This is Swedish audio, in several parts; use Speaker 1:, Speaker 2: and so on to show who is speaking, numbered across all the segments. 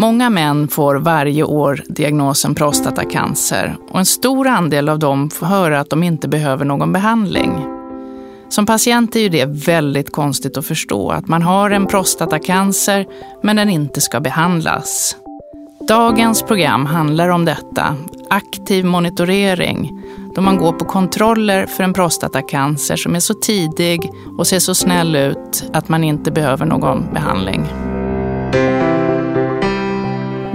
Speaker 1: Många män får varje år diagnosen prostatacancer och en stor andel av dem får höra att de inte behöver någon behandling. Som patient är ju det väldigt konstigt att förstå att man har en prostatacancer men den inte ska behandlas. Dagens program handlar om detta, aktiv monitorering, då man går på kontroller för en prostatacancer som är så tidig och ser så snäll ut att man inte behöver någon behandling.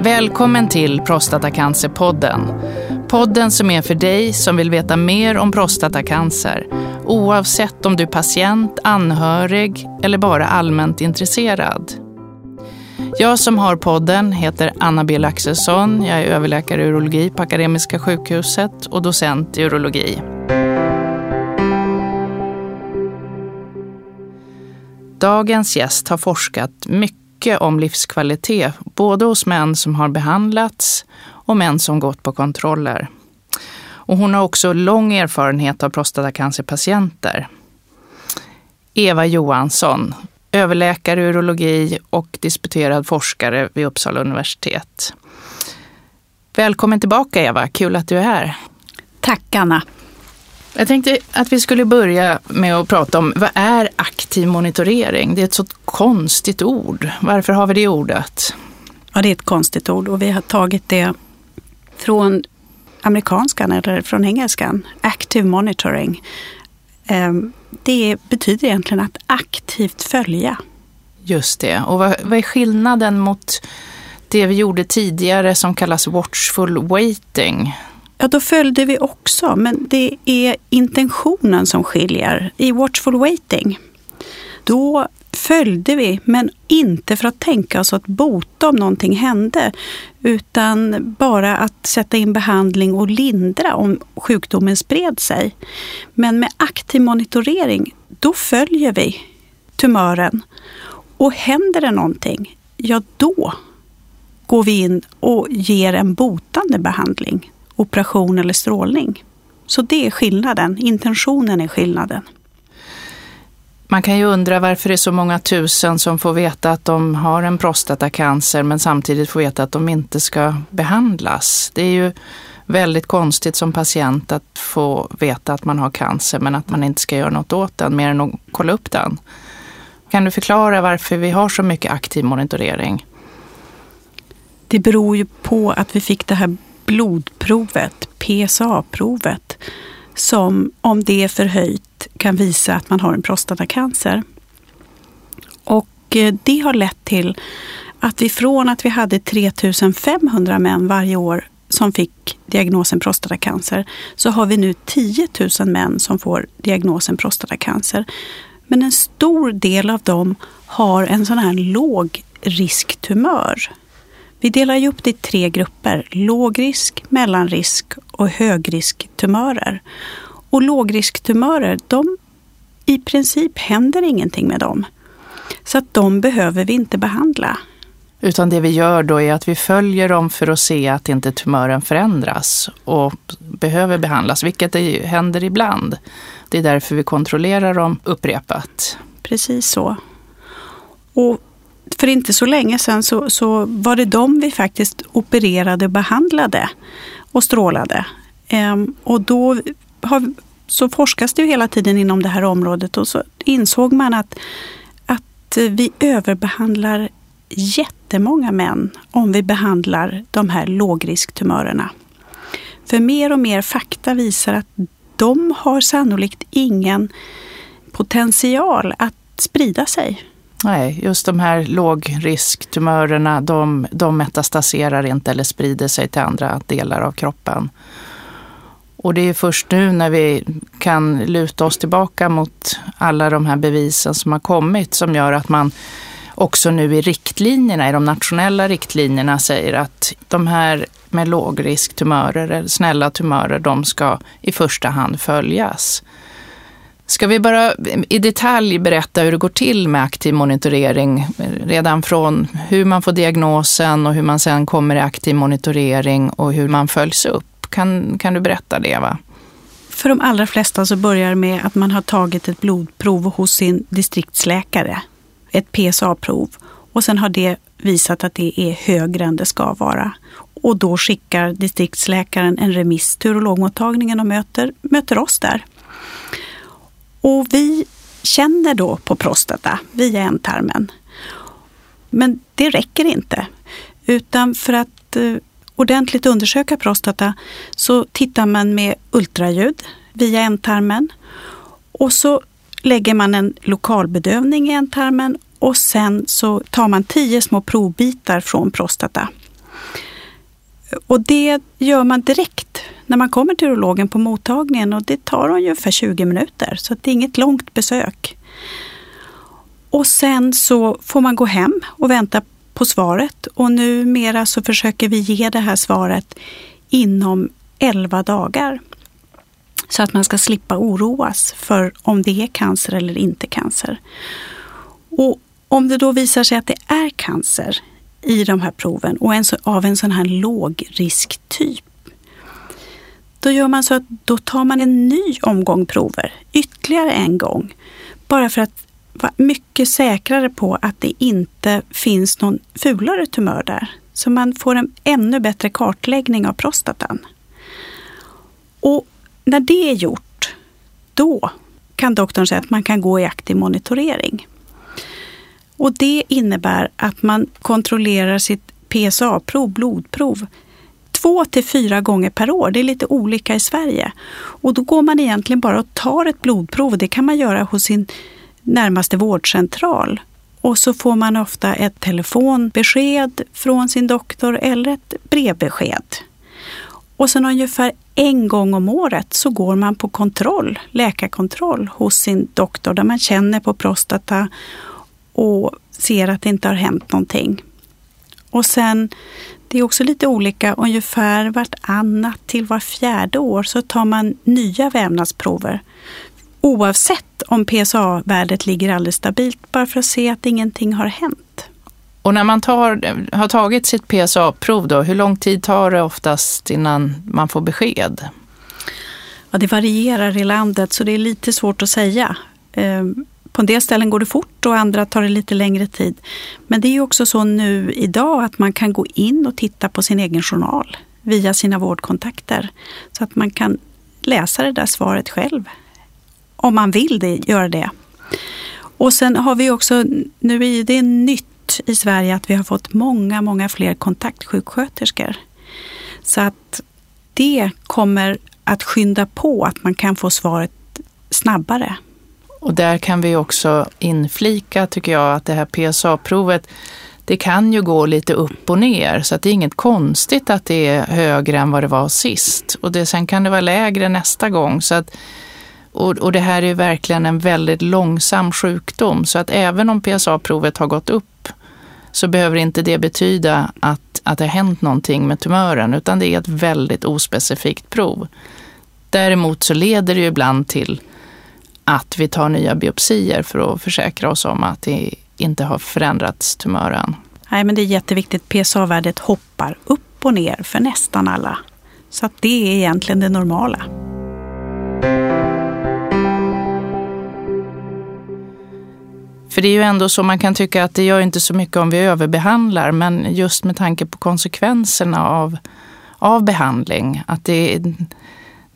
Speaker 1: Välkommen till Prostatacancerpodden. Podden som är för dig som vill veta mer om prostatacancer, oavsett om du är patient, anhörig eller bara allmänt intresserad. Jag som har podden heter Anna-Bill Axelsson. Jag är överläkare i urologi på Akademiska sjukhuset och docent i urologi. Dagens gäst har forskat mycket om livskvalitet, både hos män som har behandlats och män som gått på kontroller. Och hon har också lång erfarenhet av prostatacancerpatienter. Eva Johansson, överläkare i urologi och disputerad forskare vid Uppsala universitet. Välkommen tillbaka Eva, kul att du är här.
Speaker 2: Tack Anna.
Speaker 1: Jag tänkte att vi skulle börja med att prata om vad är aktiv monitorering? Det är ett så konstigt ord. Varför har vi det ordet?
Speaker 2: Ja, det är ett konstigt ord och vi har tagit det från amerikanskan eller från engelskan. Active monitoring. Ehm, det betyder egentligen att aktivt följa.
Speaker 1: Just det. Och vad, vad är skillnaden mot det vi gjorde tidigare som kallas watchful waiting?
Speaker 2: Ja, då följde vi också, men det är intentionen som skiljer. I watchful waiting, då följde vi, men inte för att tänka oss att bota om någonting hände, utan bara att sätta in behandling och lindra om sjukdomen spred sig. Men med aktiv monitorering, då följer vi tumören och händer det någonting, ja då går vi in och ger en botande behandling, operation eller strålning. Så det är skillnaden, intentionen är skillnaden.
Speaker 1: Man kan ju undra varför det är så många tusen som får veta att de har en prostatacancer men samtidigt får veta att de inte ska behandlas. Det är ju väldigt konstigt som patient att få veta att man har cancer men att man inte ska göra något åt den mer än att kolla upp den. Kan du förklara varför vi har så mycket aktiv monitorering?
Speaker 2: Det beror ju på att vi fick det här blodprovet, PSA-provet, som om det är förhöjt kan visa att man har en prostatacancer. Och eh, det har lett till att vi från att vi hade 3500 män varje år som fick diagnosen prostatacancer så har vi nu 10 000 män som får diagnosen prostatacancer. Men en stor del av dem har en sån här lågrisktumör. Vi delar ju upp det i tre grupper. Lågrisk, mellanrisk och högrisktumörer. Och lågrisktumörer, de i princip händer ingenting med dem. Så att de behöver vi inte behandla.
Speaker 1: Utan det vi gör då är att vi följer dem för att se att inte tumören förändras och behöver behandlas, vilket det händer ibland. Det är därför vi kontrollerar dem upprepat.
Speaker 2: Precis så. Och för inte så länge sedan så, så var det de vi faktiskt opererade, behandlade och strålade. Ehm, och då har, så forskas det ju hela tiden inom det här området och så insåg man att, att vi överbehandlar jättemånga män om vi behandlar de här lågrisktumörerna. För mer och mer fakta visar att de har sannolikt ingen potential att sprida sig.
Speaker 1: Nej, just de här lågrisktumörerna, de, de metastaserar inte eller sprider sig till andra delar av kroppen. Och det är först nu när vi kan luta oss tillbaka mot alla de här bevisen som har kommit som gör att man också nu i riktlinjerna, i de nationella riktlinjerna säger att de här med lågrisktumörer, eller snälla tumörer, de ska i första hand följas. Ska vi bara i detalj berätta hur det går till med aktiv monitorering? Redan från hur man får diagnosen och hur man sen kommer i aktiv monitorering och hur man följs upp. Kan, kan du berätta det, Eva?
Speaker 2: För de allra flesta så börjar det med att man har tagit ett blodprov hos sin distriktsläkare. Ett PSA-prov. Och sen har det visat att det är högre än det ska vara. Och då skickar distriktsläkaren en remiss till urologmottagningen och möter, möter oss där. Och vi känner då på prostata via ändtarmen. Men det räcker inte. Utan för att eh, ordentligt undersöka prostata så tittar man med ultraljud via ändtarmen. Och så lägger man en lokalbedövning i ändtarmen och sen så tar man tio små provbitar från prostata. Och det gör man direkt när man kommer till urologen på mottagningen och det tar ungefär 20 minuter så det är inget långt besök. Och sen så får man gå hem och vänta på svaret och numera så försöker vi ge det här svaret inom 11 dagar. Så att man ska slippa oroas för om det är cancer eller inte cancer. Och om det då visar sig att det är cancer i de här proven och en, av en sån här lågrisktyp, då gör man så att då tar man en ny omgång prover, ytterligare en gång, bara för att vara mycket säkrare på att det inte finns någon fulare tumör där. Så man får en ännu bättre kartläggning av prostatan. Och när det är gjort, då kan doktorn säga att man kan gå i aktiv monitorering. Och det innebär att man kontrollerar sitt PSA-prov, blodprov, två till fyra gånger per år. Det är lite olika i Sverige. Och då går man egentligen bara och tar ett blodprov. Det kan man göra hos sin närmaste vårdcentral. Och så får man ofta ett telefonbesked från sin doktor eller ett brevbesked. Och sen ungefär en gång om året så går man på kontroll, läkarkontroll hos sin doktor där man känner på prostata och ser att det inte har hänt någonting. Och sen, det är också lite olika, ungefär vartannat till var fjärde år så tar man nya vävnadsprover. Oavsett om PSA-värdet ligger alldeles stabilt, bara för att se att ingenting har hänt.
Speaker 1: Och när man tar, har tagit sitt PSA-prov, då, hur lång tid tar det oftast innan man får besked?
Speaker 2: Ja, det varierar i landet, så det är lite svårt att säga. På en del ställen går det fort och andra tar det lite längre tid. Men det är också så nu idag att man kan gå in och titta på sin egen journal via sina vårdkontakter. Så att man kan läsa det där svaret själv. Om man vill det, göra det. Och sen har vi också, nu är det nytt i Sverige att vi har fått många, många fler kontaktsjuksköterskor. Så att det kommer att skynda på att man kan få svaret snabbare.
Speaker 1: Och där kan vi också inflika, tycker jag, att det här PSA-provet, det kan ju gå lite upp och ner, så att det är inget konstigt att det är högre än vad det var sist. Och det, sen kan det vara lägre nästa gång. Så att, och, och det här är verkligen en väldigt långsam sjukdom, så att även om PSA-provet har gått upp så behöver inte det betyda att, att det har hänt någonting med tumören, utan det är ett väldigt ospecifikt prov. Däremot så leder det ju ibland till att vi tar nya biopsier för att försäkra oss om att det inte har förändrats tumören.
Speaker 2: Nej, men det är jätteviktigt. PSA-värdet hoppar upp och ner för nästan alla. Så att det är egentligen det normala.
Speaker 1: För det är ju ändå så man kan tycka att det gör inte så mycket om vi överbehandlar, men just med tanke på konsekvenserna av, av behandling, att det,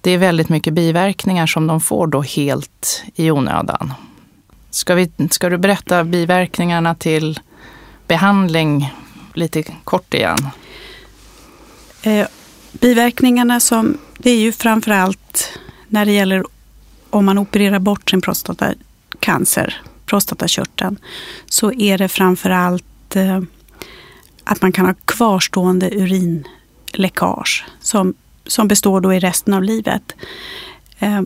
Speaker 1: det är väldigt mycket biverkningar som de får då helt i onödan. Ska, vi, ska du berätta biverkningarna till behandling lite kort igen?
Speaker 2: Eh, biverkningarna som, det är ju framförallt när det gäller om man opererar bort sin prostatacancer, prostatakörteln, så är det framförallt eh, att man kan ha kvarstående urinläckage som som består då i resten av livet. Eh,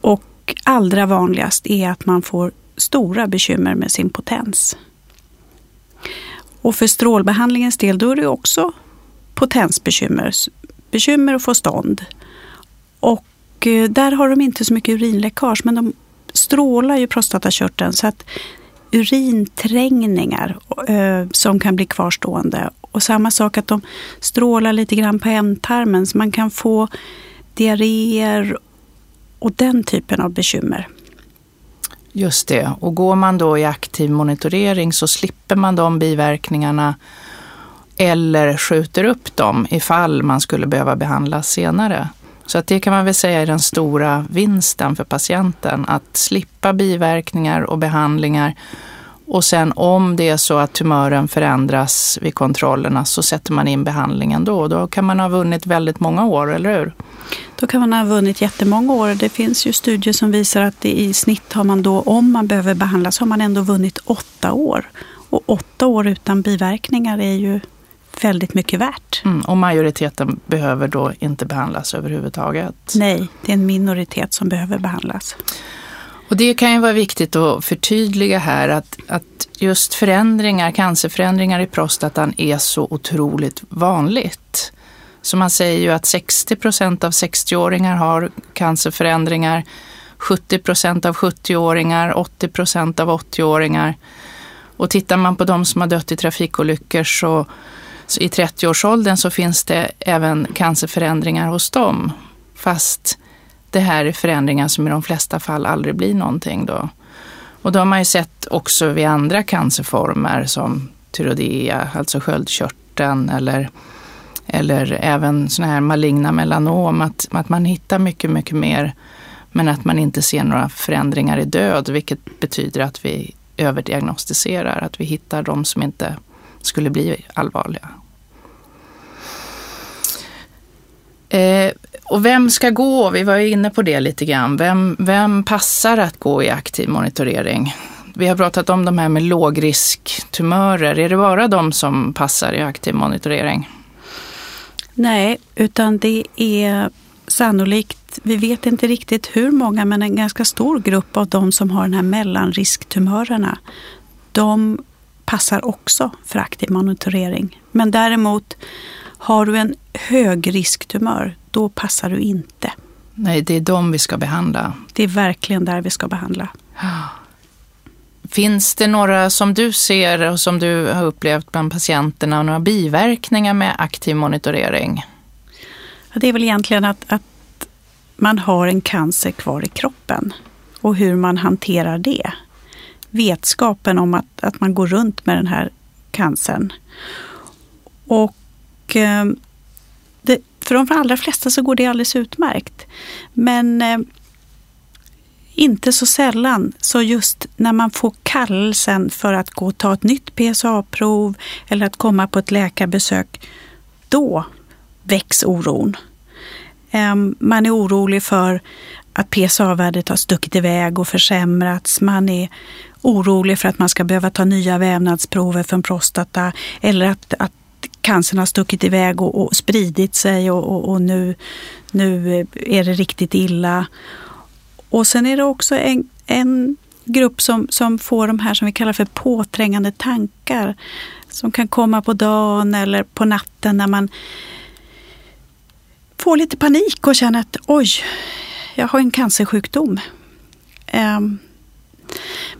Speaker 2: och allra vanligast är att man får stora bekymmer med sin potens. Och för strålbehandlingens del då är det också potensbekymmer. Bekymmer att få stånd. Och eh, där har de inte så mycket urinläckage men de strålar ju prostatakörteln så att urinträngningar eh, som kan bli kvarstående och samma sak att de strålar lite grann på ändtarmen så man kan få diarréer och den typen av bekymmer.
Speaker 1: Just det, och går man då i aktiv monitorering så slipper man de biverkningarna eller skjuter upp dem ifall man skulle behöva behandlas senare. Så att det kan man väl säga är den stora vinsten för patienten, att slippa biverkningar och behandlingar. Och sen om det är så att tumören förändras vid kontrollerna så sätter man in behandlingen då. Då kan man ha vunnit väldigt många år, eller hur?
Speaker 2: Då kan man ha vunnit jättemånga år. Det finns ju studier som visar att i snitt har man då, om man behöver behandlas, har man ändå vunnit åtta år. Och åtta år utan biverkningar är ju väldigt mycket värt.
Speaker 1: Mm, och majoriteten behöver då inte behandlas överhuvudtaget?
Speaker 2: Nej, det är en minoritet som behöver behandlas.
Speaker 1: Och det kan ju vara viktigt att förtydliga här att, att just förändringar, cancerförändringar i prostatan är så otroligt vanligt. Så man säger ju att 60 procent av 60-åringar har cancerförändringar, 70 procent av 70-åringar, 80 procent av 80-åringar. Och tittar man på de som har dött i trafikolyckor så, så i 30-årsåldern så finns det även cancerförändringar hos dem. Fast det här är förändringar som i de flesta fall aldrig blir någonting då. Och då har man ju sett också vid andra cancerformer som tyrodea, alltså sköldkörteln eller eller även sådana här maligna melanom, att, att man hittar mycket, mycket mer men att man inte ser några förändringar i död, vilket betyder att vi överdiagnostiserar, att vi hittar de som inte skulle bli allvarliga. Eh, och vem ska gå? Vi var ju inne på det lite grann. Vem, vem passar att gå i aktiv monitorering? Vi har pratat om de här med lågrisktumörer. Är det bara de som passar i aktiv monitorering?
Speaker 2: Nej, utan det är sannolikt, vi vet inte riktigt hur många, men en ganska stor grupp av de som har den här mellanrisktumörerna, de passar också för aktiv monitorering. Men däremot, har du en högrisktumör, då passar du inte.
Speaker 1: Nej, det är de vi ska behandla.
Speaker 2: Det är verkligen där vi ska behandla.
Speaker 1: Finns det några som du ser och som du har upplevt bland patienterna, några biverkningar med aktiv monitorering?
Speaker 2: Det är väl egentligen att, att man har en cancer kvar i kroppen och hur man hanterar det. Vetskapen om att, att man går runt med den här cancern. Och Eh, det, för de allra flesta så går det alldeles utmärkt. Men eh, inte så sällan, så just när man får kallelsen för att gå och ta ett nytt PSA-prov eller att komma på ett läkarbesök, då väcks oron. Ehm, man är orolig för att PSA-värdet har stuckit iväg och försämrats. Man är orolig för att man ska behöva ta nya vävnadsprover från prostata eller att, att cancern har stuckit iväg och, och spridit sig och, och, och nu, nu är det riktigt illa. Och sen är det också en, en grupp som, som får de här som vi kallar för påträngande tankar. Som kan komma på dagen eller på natten när man får lite panik och känner att oj, jag har en cancersjukdom. Um,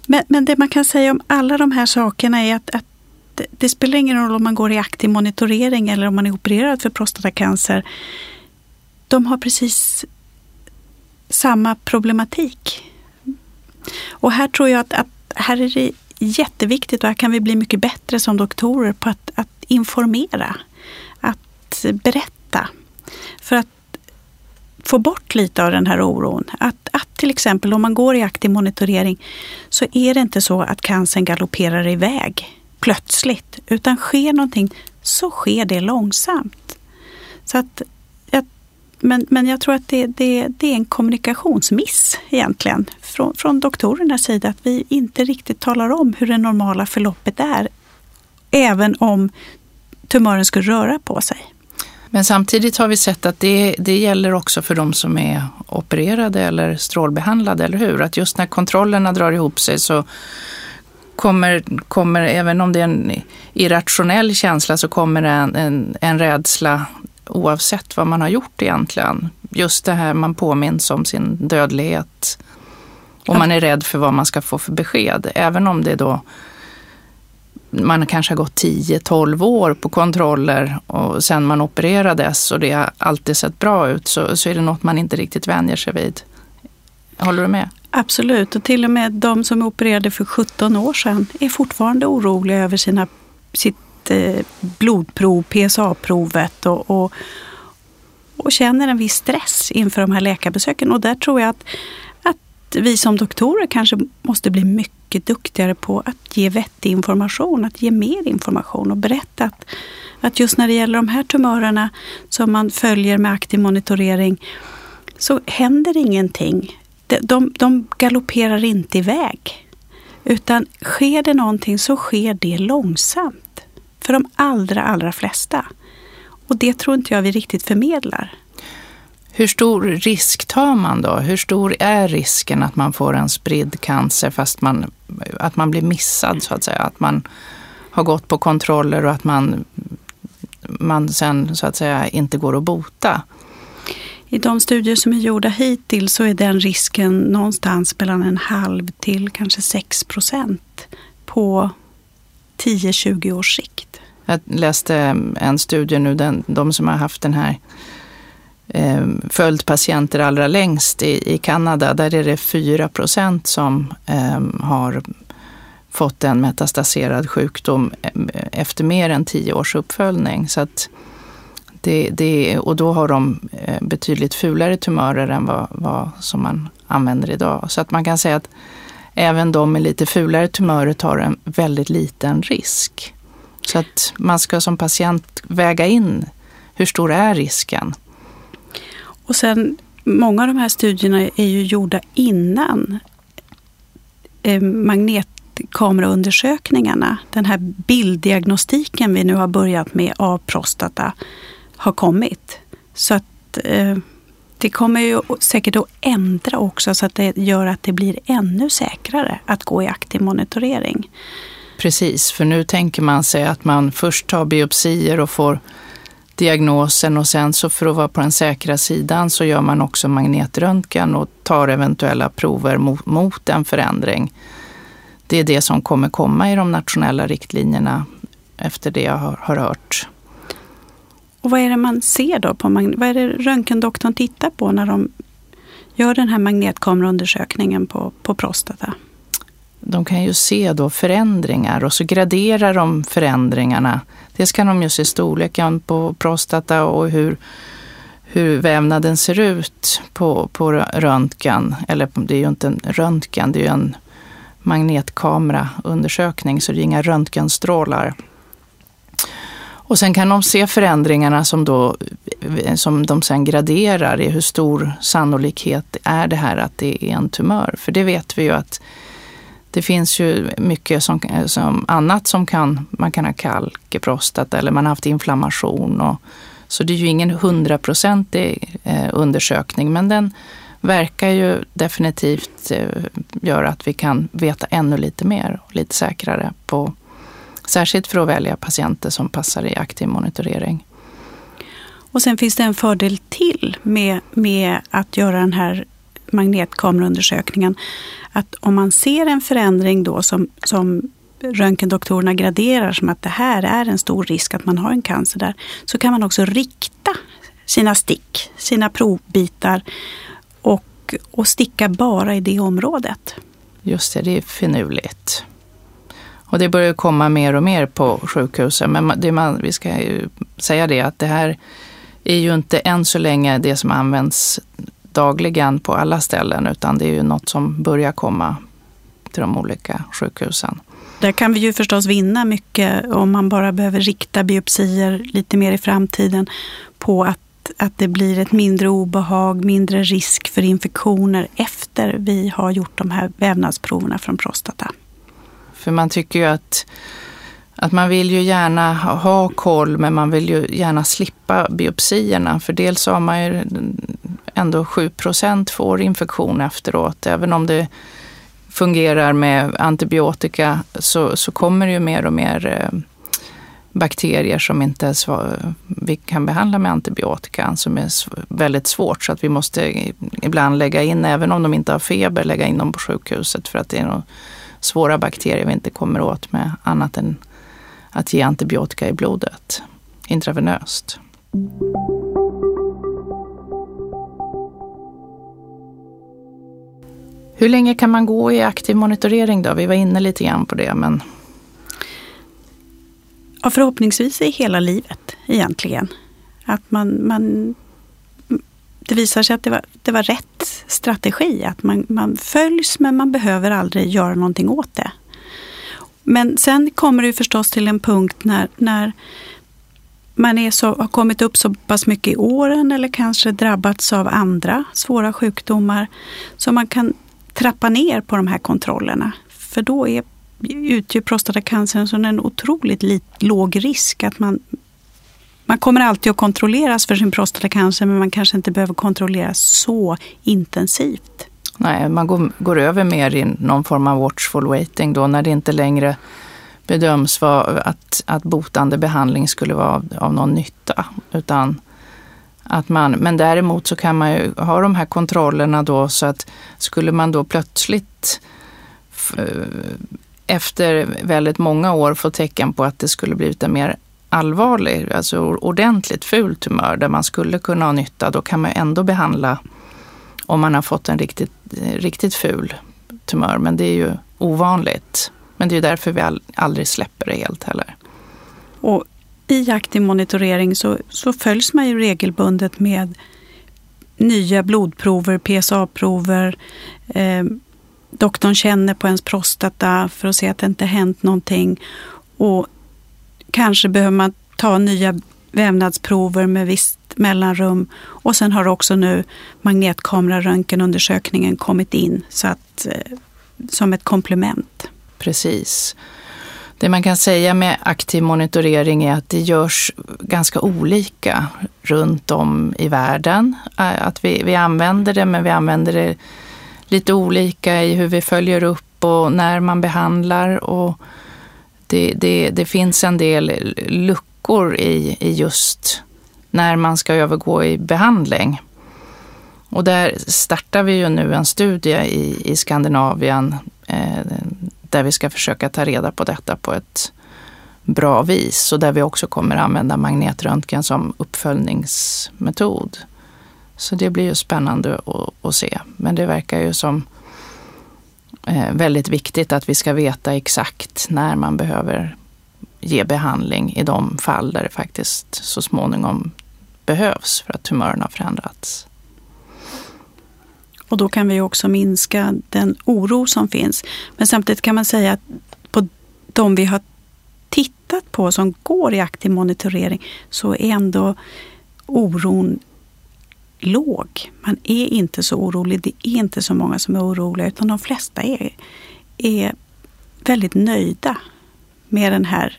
Speaker 2: men, men det man kan säga om alla de här sakerna är att, att det, det spelar ingen roll om man går i aktiv monitorering eller om man är opererad för prostatacancer. De har precis samma problematik. Och här tror jag att, att här är det jätteviktigt och här kan vi bli mycket bättre som doktorer på att, att informera, att berätta. För att få bort lite av den här oron. Att, att till exempel om man går i aktiv monitorering så är det inte så att cancern galopperar iväg plötsligt. Utan sker någonting så sker det långsamt. Så att men, men jag tror att det, det, det är en kommunikationsmiss egentligen från, från doktorernas sida. Att vi inte riktigt talar om hur det normala förloppet är. Även om tumören skulle röra på sig.
Speaker 1: Men samtidigt har vi sett att det, det gäller också för de som är opererade eller strålbehandlade, eller hur? Att just när kontrollerna drar ihop sig så kommer, kommer även om det är en irrationell känsla, så kommer en, en, en rädsla oavsett vad man har gjort egentligen. Just det här man påminns om sin dödlighet. Och man är rädd för vad man ska få för besked. Även om det då man kanske har gått 10-12 år på kontroller och sen man opererades och det har alltid sett bra ut så, så är det något man inte riktigt vänjer sig vid. Håller du med?
Speaker 2: Absolut, och till och med de som opererade för 17 år sedan är fortfarande oroliga över sina, sitt eh, blodprov, PSA-provet och, och, och, känner en viss stress inför de här läkarbesöken. Och där tror jag att, att vi som doktorer kanske måste bli mycket duktigare på att ge vettig information, att ge mer information och berätta att, att just när det gäller de här tumörerna som man följer med aktiv monitorering så händer ingenting de, de galopperar inte iväg. Utan sker det någonting så sker det långsamt. För de allra, allra flesta. Och det tror inte jag vi riktigt förmedlar.
Speaker 1: Hur stor risk tar man då? Hur stor är risken att man får en spridd cancer fast man, att man blir missad så att säga? Att man har gått på kontroller och att man, man sen så att säga inte går att bota?
Speaker 2: I de studier som är gjorda hittills så är den risken någonstans mellan en halv till kanske 6 procent på 10-20 års sikt.
Speaker 1: Jag läste eh, en studie nu, den, de som har haft den här eh, följt patienter allra längst i, i Kanada, där är det 4 procent som eh, har fått en metastaserad sjukdom eh, efter mer än 10 års uppföljning. Så att det, det, och då har de eh, betydligt fulare tumörer än vad, vad som man använder idag. Så att man kan säga att även de med lite fulare tumörer tar en väldigt liten risk. Så att man ska som patient väga in hur stor är risken.
Speaker 2: Och sen, många av de här studierna är ju gjorda innan eh, magnetkameraundersökningarna. Den här bilddiagnostiken vi nu har börjat med av prostata har kommit. Så att eh, det kommer ju säkert att ändra också så att det gör att det blir ännu säkrare att gå i aktiv monitorering.
Speaker 1: Precis, för nu tänker man sig att man först tar biopsier och får diagnosen och sen så för att vara på den säkra sidan så gör man också magnetröntgen och tar eventuella prover mot, mot en förändring. Det är det som kommer komma i de nationella riktlinjerna efter det jag har, har hört.
Speaker 2: Och vad är det man ser då? På, vad är det röntgendoktorn tittar på när de gör den här magnetkameraundersökningen på, på prostata?
Speaker 1: De kan ju se då förändringar och så graderar de förändringarna. Dels kan de ju se storleken på prostata och hur, hur vävnaden ser ut på, på röntgen. Eller det är ju inte en röntgen, det är ju en magnetkameraundersökning så det är inga röntgenstrålar. Och sen kan de se förändringarna som, då, som de sen graderar i hur stor sannolikhet är det här att det är en tumör. För det vet vi ju att det finns ju mycket som, som annat som kan, man kan ha kalk i prostata eller man har haft inflammation. Och, så det är ju ingen hundraprocentig eh, undersökning men den verkar ju definitivt eh, göra att vi kan veta ännu lite mer och lite säkrare på Särskilt för att välja patienter som passar i aktiv monitorering.
Speaker 2: Och sen finns det en fördel till med, med att göra den här magnetkameraundersökningen. Att om man ser en förändring då som, som röntgendoktorerna graderar som att det här är en stor risk att man har en cancer där, så kan man också rikta sina stick, sina provbitar och, och sticka bara i det området.
Speaker 1: Just det, det är finurligt. Och det börjar komma mer och mer på sjukhusen. Men det man, vi ska ju säga det att det här är ju inte än så länge det som används dagligen på alla ställen, utan det är ju något som börjar komma till de olika sjukhusen.
Speaker 2: Där kan vi ju förstås vinna mycket om man bara behöver rikta biopsier lite mer i framtiden på att, att det blir ett mindre obehag, mindre risk för infektioner efter vi har gjort de här vävnadsproverna från prostata.
Speaker 1: För man tycker ju att, att man vill ju gärna ha koll, men man vill ju gärna slippa biopsierna. För dels har man ju ändå 7% får infektion efteråt. Även om det fungerar med antibiotika så, så kommer det ju mer och mer eh, bakterier som inte vi kan behandla med antibiotika, som är väldigt svårt. Så att vi måste ibland lägga in, även om de inte har feber, lägga in dem på sjukhuset för att det är något svåra bakterier vi inte kommer åt med annat än att ge antibiotika i blodet intravenöst. Hur länge kan man gå i aktiv monitorering då? Vi var inne lite grann på det. Men...
Speaker 2: Ja, förhoppningsvis i hela livet egentligen. Att man, man, det visar sig att det var, det var rätt strategi. Att man, man följs men man behöver aldrig göra någonting åt det. Men sen kommer det förstås till en punkt när, när man är så, har kommit upp så pass mycket i åren eller kanske drabbats av andra svåra sjukdomar så man kan trappa ner på de här kontrollerna. För då är, utgör prostatacancern en otroligt lit, låg risk att man man kommer alltid att kontrolleras för sin prostatacancer men man kanske inte behöver kontrolleras så intensivt.
Speaker 1: Nej, man går, går över mer i någon form av watchful waiting då när det inte längre bedöms vara att, att botande behandling skulle vara av, av någon nytta. Utan att man, men däremot så kan man ju ha de här kontrollerna då så att skulle man då plötsligt eh, efter väldigt många år få tecken på att det skulle blivit en mer allvarlig, alltså ordentligt ful tumör där man skulle kunna ha nytta, då kan man ändå behandla om man har fått en riktigt, riktigt ful tumör. Men det är ju ovanligt. Men det är därför vi aldrig släpper det helt heller.
Speaker 2: Och i aktiv monitorering så, så följs man ju regelbundet med nya blodprover, PSA-prover. Eh, doktorn känner på ens prostata för att se att det inte hänt någonting. Och kanske behöver man ta nya vävnadsprover med visst mellanrum. Och sen har också nu magnetkameraröntgenundersökningen kommit in så att, eh, som ett komplement.
Speaker 1: Precis. Det man kan säga med aktiv monitorering är att det görs ganska olika runt om i världen. Eh, att vi, vi använder det, men vi använder det lite olika i hur vi följer upp och när man behandlar. Och det, det, det finns en del luckor i, i just när man ska övergå i behandling. Och där startar vi ju nu en studie i, i Skandinavien eh, där vi ska försöka ta reda på detta på ett bra vis och där vi också kommer använda magnetröntgen som uppföljningsmetod. Så det blir ju spännande att, att se. Men det verkar ju som Eh, väldigt viktigt att vi ska veta exakt när man behöver ge behandling i de fall där det faktiskt så småningom behövs för att tumören har förändrats.
Speaker 2: Och då kan vi också minska den oro som finns. Men samtidigt kan man säga att på de vi har tittat på som går i aktiv monitorering så är ändå oron låg. Man är inte så orolig. Det är inte så många som är oroliga utan de flesta är, är väldigt nöjda med den här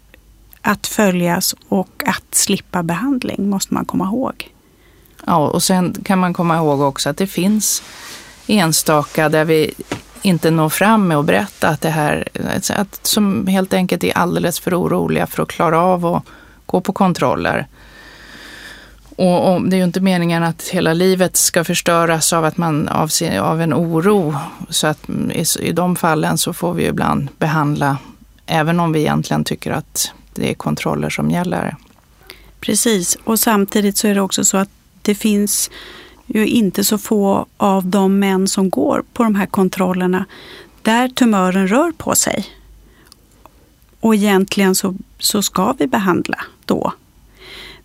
Speaker 2: att följas och att slippa behandling måste man komma ihåg.
Speaker 1: Ja, och sen kan man komma ihåg också att det finns enstaka där vi inte når fram med att berätta att det här, att, som helt enkelt är alldeles för oroliga för att klara av att gå på kontroller. Och, och, det är ju inte meningen att hela livet ska förstöras av att man av, av en oro. Så att i, i de fallen så får vi ibland behandla, även om vi egentligen tycker att det är kontroller som gäller.
Speaker 2: Precis, och samtidigt så är det också så att det finns ju inte så få av de män som går på de här kontrollerna där tumören rör på sig. Och egentligen så, så ska vi behandla då.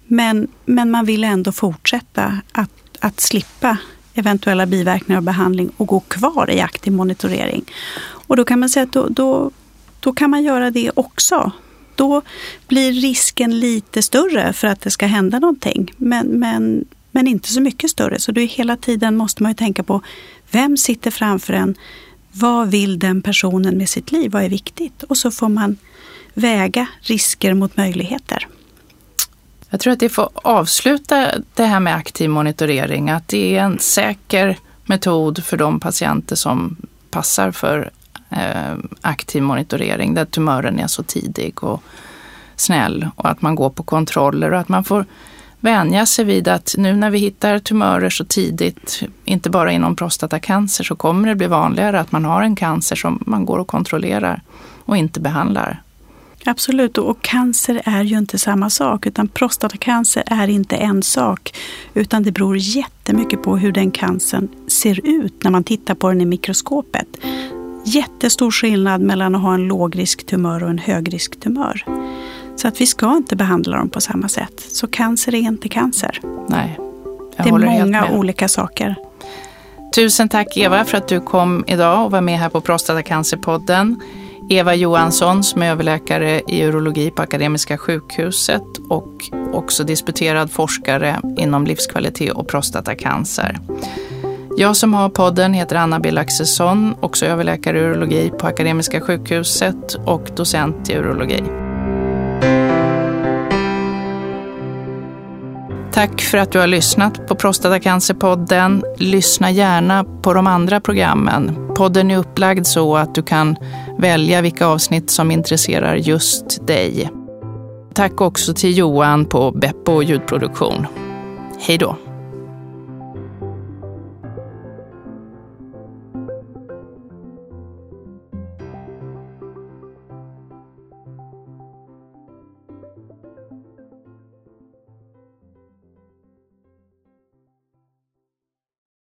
Speaker 2: Men, men man vill ändå fortsätta att, att slippa eventuella biverkningar av behandling och gå kvar i aktiv monitorering. Och då kan man säga att då, då, då kan man göra det också då blir risken lite större för att det ska hända någonting. Men, men, men inte så mycket större. Så då hela tiden måste man ju tänka på vem sitter framför en? Vad vill den personen med sitt liv? Vad är viktigt? Och så får man väga risker mot möjligheter.
Speaker 1: Jag tror att det får avsluta det här med aktiv monitorering, att det är en säker metod för de patienter som passar för eh, aktiv monitorering där tumören är så tidig och snäll och att man går på kontroller och att man får vänja sig vid att nu när vi hittar tumörer så tidigt, inte bara inom prostatacancer, så kommer det bli vanligare att man har en cancer som man går och kontrollerar och inte behandlar.
Speaker 2: Absolut, och cancer är ju inte samma sak, utan prostatacancer är inte en sak, utan det beror jättemycket på hur den cancern ser ut när man tittar på den i mikroskopet. Jättestor skillnad mellan att ha en lågrisktumör och en högrisktumör. Så att vi ska inte behandla dem på samma sätt. Så cancer är inte cancer.
Speaker 1: Nej,
Speaker 2: jag Det är många olika saker.
Speaker 1: Tusen tack Eva för att du kom idag och var med här på Prostatacancerpodden. Eva Johansson som är överläkare i urologi på Akademiska sjukhuset och också disputerad forskare inom livskvalitet och prostatacancer. Jag som har podden heter Anna Bill Axelsson, också överläkare i urologi på Akademiska sjukhuset och docent i urologi. Tack för att du har lyssnat på Prostatacancerpodden. Lyssna gärna på de andra programmen. Podden är upplagd så att du kan välja vilka avsnitt som intresserar just dig. Tack också till Johan på Beppo ljudproduktion. Hej då!